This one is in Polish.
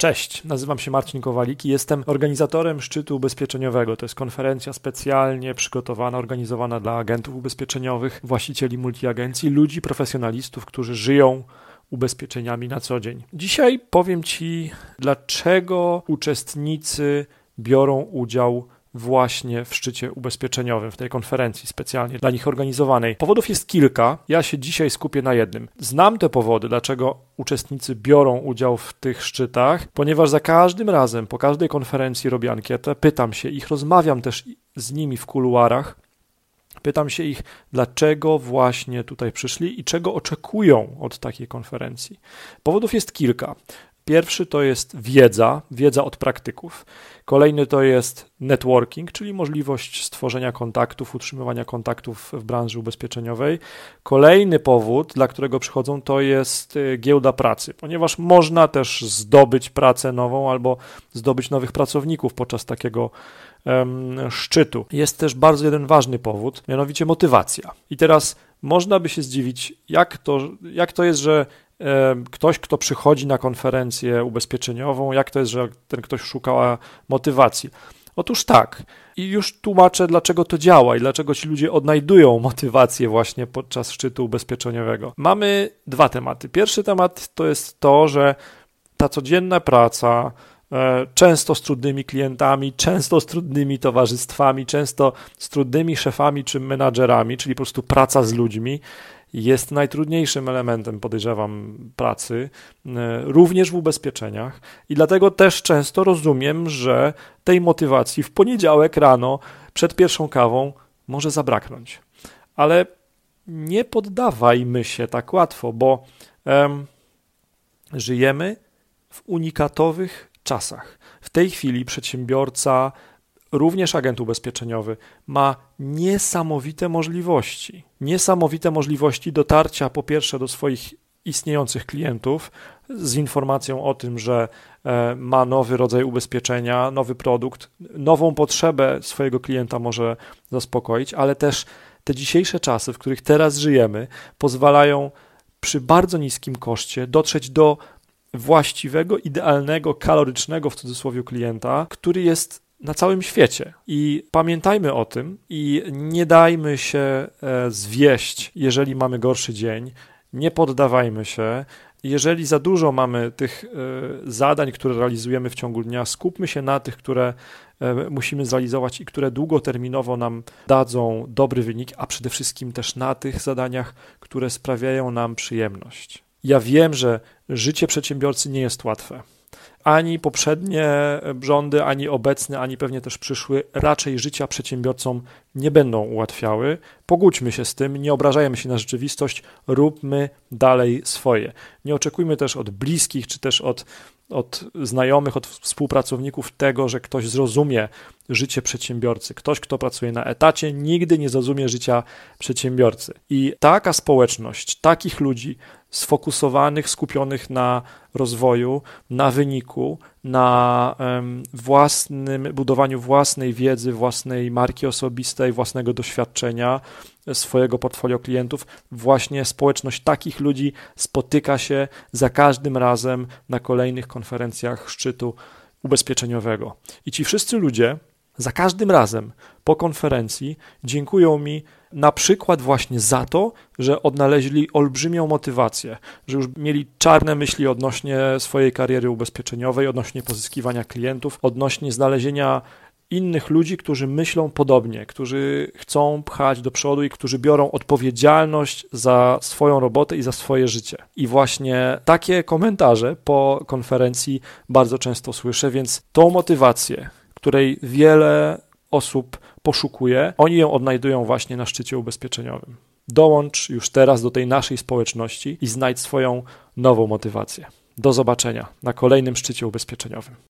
Cześć, nazywam się Marcin Kowalik i jestem organizatorem szczytu ubezpieczeniowego. To jest konferencja specjalnie przygotowana, organizowana dla agentów ubezpieczeniowych, właścicieli multiagencji, ludzi, profesjonalistów, którzy żyją ubezpieczeniami na co dzień. Dzisiaj powiem Ci, dlaczego uczestnicy biorą udział właśnie w szczycie ubezpieczeniowym, w tej konferencji specjalnie dla nich organizowanej. Powodów jest kilka, ja się dzisiaj skupię na jednym. Znam te powody, dlaczego uczestnicy biorą udział w tych szczytach, ponieważ za każdym razem, po każdej konferencji robię ankietę, pytam się ich, rozmawiam też z nimi w kuluarach, Pytam się ich, dlaczego właśnie tutaj przyszli i czego oczekują od takiej konferencji. Powodów jest kilka. Pierwszy to jest wiedza, wiedza od praktyków. Kolejny to jest networking, czyli możliwość stworzenia kontaktów, utrzymywania kontaktów w branży ubezpieczeniowej. Kolejny powód, dla którego przychodzą, to jest y, giełda pracy, ponieważ można też zdobyć pracę nową albo zdobyć nowych pracowników podczas takiego um, szczytu. Jest też bardzo jeden ważny powód, mianowicie motywacja. I teraz można by się zdziwić, jak to, jak to jest, że ktoś, kto przychodzi na konferencję ubezpieczeniową, jak to jest, że ten ktoś szuka motywacji. Otóż tak. I już tłumaczę, dlaczego to działa i dlaczego ci ludzie odnajdują motywację właśnie podczas szczytu ubezpieczeniowego. Mamy dwa tematy. Pierwszy temat to jest to, że ta codzienna praca, e, często z trudnymi klientami, często z trudnymi towarzystwami, często z trudnymi szefami czy menadżerami, czyli po prostu praca z ludźmi, jest najtrudniejszym elementem, podejrzewam, pracy, e, również w ubezpieczeniach. I dlatego też często rozumiem, że tej motywacji w poniedziałek rano przed pierwszą kawą może zabraknąć. Ale nie poddawajmy się tak łatwo, bo um, żyjemy w unikatowych czasach. W tej chwili przedsiębiorca również agent ubezpieczeniowy ma niesamowite możliwości. Niesamowite możliwości dotarcia po pierwsze do swoich istniejących klientów z informacją o tym, że e, ma nowy rodzaj ubezpieczenia, nowy produkt, nową potrzebę swojego klienta może zaspokoić, ale też te dzisiejsze czasy, w których teraz żyjemy, pozwalają przy bardzo niskim koszcie dotrzeć do właściwego, idealnego, kalorycznego w cudzysłowie klienta, który jest na całym świecie. I pamiętajmy o tym i nie dajmy się e, zwieść, jeżeli mamy gorszy dzień. Nie poddawajmy się. Jeżeli za dużo mamy tych e, zadań, które realizujemy w ciągu dnia, skupmy się na tych, które e, musimy zrealizować i które długoterminowo nam dadzą dobry wynik, a przede wszystkim też na tych zadaniach, które sprawiają nam przyjemność. Ja wiem, że życie przedsiębiorcy nie jest łatwe ani poprzednie rządy, ani obecny, ani pewnie też przyszły raczej życia przedsiębiorcom nie będą ułatwiały. Pogódźmy się z tym, nie obrażajmy się na rzeczywistość, róbmy dalej swoje. Nie oczekujmy też od bliskich, czy też od, od znajomych, od współpracowników tego, że ktoś zrozumie życie przedsiębiorcy. Ktoś, kto pracuje na etacie, nigdy nie zrozumie życia przedsiębiorcy. I taka społeczność, takich ludzi sfokusowanych, skupionych na rozwoju, na wyniku, na własnym budowaniu własnej wiedzy, własnej marki osobistej, własnego doświadczenia, swojego portfolio klientów. Właśnie społeczność takich ludzi spotyka się za każdym razem na kolejnych konferencjach szczytu ubezpieczeniowego. I ci wszyscy ludzie za każdym razem po konferencji dziękują mi na przykład właśnie za to, że odnaleźli olbrzymią motywację, że już mieli czarne myśli odnośnie swojej kariery ubezpieczeniowej, odnośnie pozyskiwania klientów, odnośnie znalezienia innych ludzi, którzy myślą podobnie, którzy chcą pchać do przodu i którzy biorą odpowiedzialność za swoją robotę i za swoje życie. I właśnie takie komentarze po konferencji bardzo często słyszę, więc tą motywację, której wiele osób poszukuje, oni ją odnajdują właśnie na szczycie ubezpieczeniowym. Dołącz już teraz do tej naszej społeczności i znajdź swoją nową motywację. Do zobaczenia na kolejnym szczycie ubezpieczeniowym.